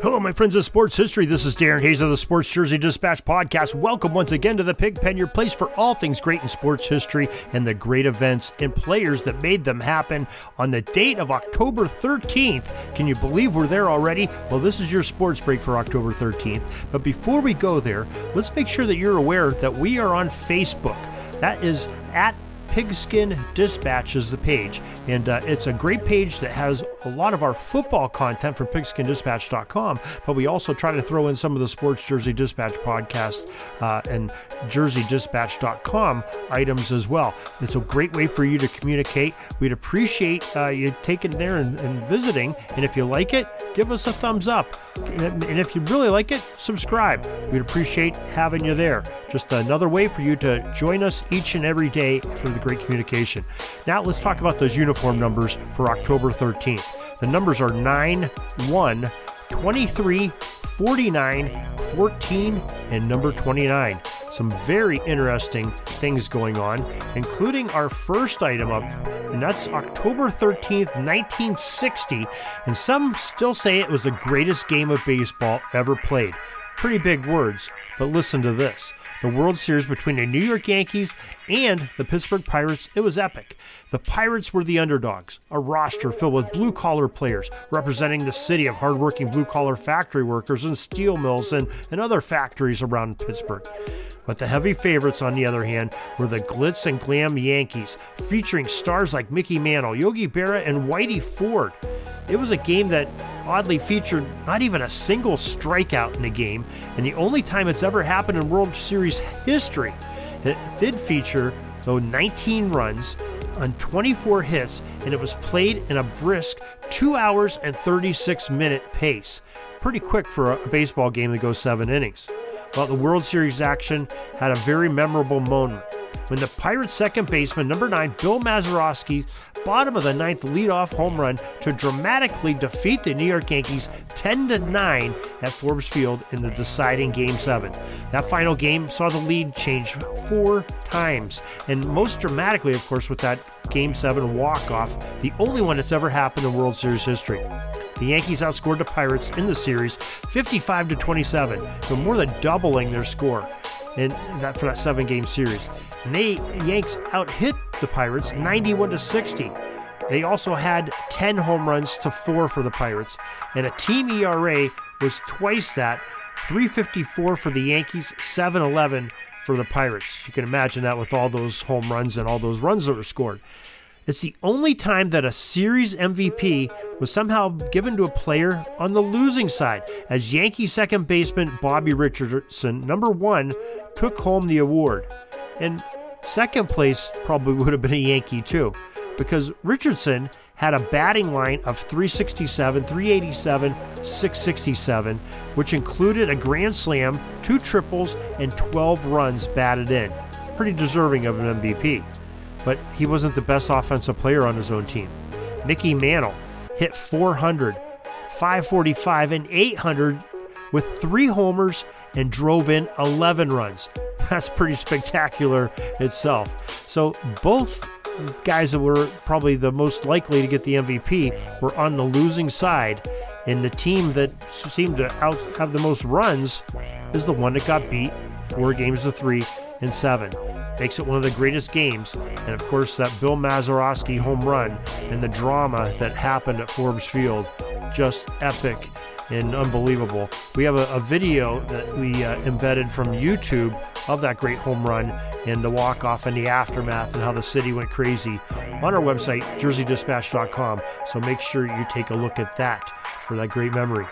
Hello, my friends of sports history. This is Darren Hayes of the Sports Jersey Dispatch podcast. Welcome once again to the Pigpen, your place for all things great in sports history and the great events and players that made them happen on the date of October 13th. Can you believe we're there already? Well, this is your sports break for October 13th. But before we go there, let's make sure that you're aware that we are on Facebook. That is at Pigskin Dispatch is the page, and uh, it's a great page that has a lot of our football content from pigskindispatch.com, but we also try to throw in some of the Sports Jersey Dispatch podcasts uh, and jerseydispatch.com items as well. It's a great way for you to communicate. We'd appreciate uh, you taking there and, and visiting, and if you like it, give us a thumbs up. And if you really like it, subscribe. We'd appreciate having you there. Just another way for you to join us each and every day for the great communication. Now, let's talk about those uniform numbers for October 13th. The numbers are 9, 1, 23, 49, 14, and number 29. Some very interesting things going on, including our first item up, and that's October 13th, 1960. And some still say it was the greatest game of baseball ever played. Pretty big words, but listen to this the World Series between the New York Yankees and the Pittsburgh Pirates, it was epic. The Pirates were the underdogs, a roster filled with blue collar players representing the city of hardworking blue collar factory workers and steel mills and, and other factories around Pittsburgh. But the heavy favorites, on the other hand, were the glitz and glam Yankees, featuring stars like Mickey Mantle, Yogi Berra, and Whitey Ford. It was a game that oddly featured not even a single strikeout in the game, and the only time it's ever happened in World Series history. It did feature, though, 19 runs on 24 hits, and it was played in a brisk 2 hours and 36 minute pace. Pretty quick for a baseball game that goes seven innings. But the World Series action had a very memorable moment when the Pirates' second baseman, number nine, Bill Mazeroski, bottom of the ninth leadoff home run to dramatically defeat the New York Yankees 10 to 9 at Forbes Field in the deciding Game 7. That final game saw the lead change four times, and most dramatically, of course, with that Game 7 walk-off, the only one that's ever happened in World Series history. The Yankees outscored the Pirates in the series 55 to 27, so more than doubling their score in that for that seven game series. And they Yanks out hit the Pirates 91 to 60. They also had 10 home runs to 4 for the Pirates and a team ERA was twice that 354 for the Yankees, 711 for the Pirates. You can imagine that with all those home runs and all those runs that were scored. It's the only time that a series MVP was somehow given to a player on the losing side, as Yankee second baseman Bobby Richardson, number one, took home the award. And second place probably would have been a Yankee too, because Richardson had a batting line of 367, 387, 667, which included a grand slam, two triples, and 12 runs batted in. Pretty deserving of an MVP but he wasn't the best offensive player on his own team. Mickey Mantle hit 400, 545, and 800 with three homers and drove in 11 runs. That's pretty spectacular itself. So both guys that were probably the most likely to get the MVP were on the losing side, and the team that seemed to out have the most runs is the one that got beat four games to three and seven makes it one of the greatest games. And of course, that Bill Mazeroski home run and the drama that happened at Forbes Field, just epic and unbelievable. We have a, a video that we uh, embedded from YouTube of that great home run and the walk off and the aftermath and how the city went crazy on our website, jerseydispatch.com. So make sure you take a look at that for that great memory.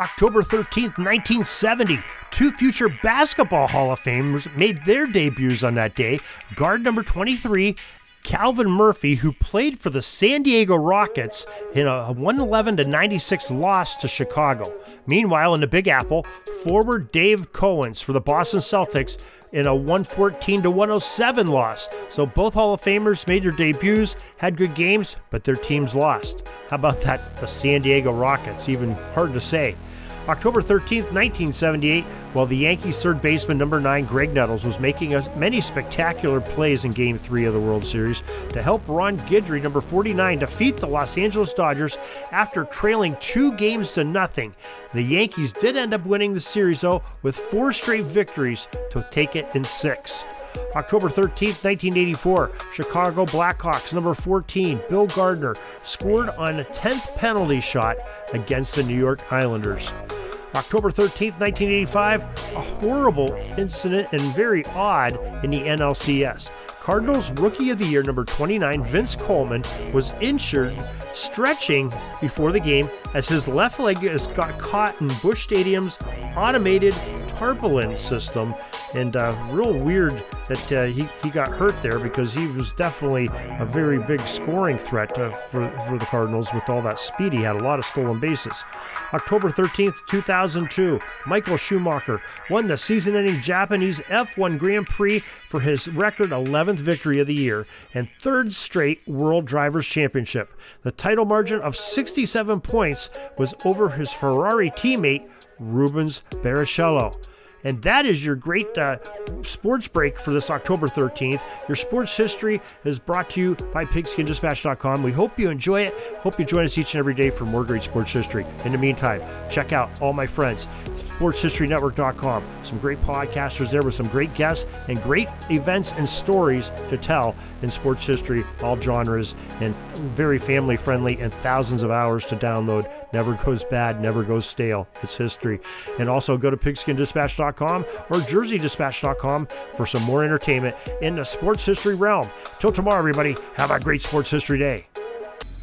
October 13th, 1970, two future Basketball Hall of Famers made their debuts on that day. Guard number 23, Calvin Murphy, who played for the San Diego Rockets in a 111 to 96 loss to Chicago. Meanwhile, in the Big Apple, forward Dave Cowens for the Boston Celtics in a 114 to 107 loss. So both Hall of Famers made their debuts, had good games, but their teams lost. How about that? The San Diego Rockets, even hard to say. October 13, 1978, while the Yankees' third baseman number 9 Graig Nettles was making many spectacular plays in Game 3 of the World Series to help Ron Guidry, number 49, defeat the Los Angeles Dodgers after trailing two games to nothing. The Yankees did end up winning the series, though, with four straight victories to take it in six. October 13th, 1984, Chicago Blackhawks number 14, Bill Gardner, scored on a 10th penalty shot against the New York Islanders. October 13th, 1985, a horrible incident and very odd in the NLCS. Cardinals Rookie of the Year number 29, Vince Coleman, was injured stretching before the game as his left leg got caught in Busch Stadium's automated tarpaulin system. And uh, real weird that uh, he, he got hurt there because he was definitely a very big scoring threat uh, for, for the Cardinals with all that speed. He had a lot of stolen bases. October 13th, 2002, Michael Schumacher won the season ending Japanese F1 Grand Prix for his record 11th victory of the year and third straight World Drivers' Championship. The title margin of 67 points was over his Ferrari teammate Rubens Barrichello. And that is your great uh, sports break for this October 13th. Your sports history is brought to you by pigskindispatch.com. We hope you enjoy it. Hope you join us each and every day for more great sports history. In the meantime, check out all my friends sportshistorynetwork.com. Some great podcasters there with some great guests and great events and stories to tell in sports history, all genres, and very family friendly and thousands of hours to download. Never goes bad, never goes stale. It's history. And also go to pigskindispatch.com or jerseydispatch.com for some more entertainment in the sports history realm. Till tomorrow, everybody, have a great sports history day.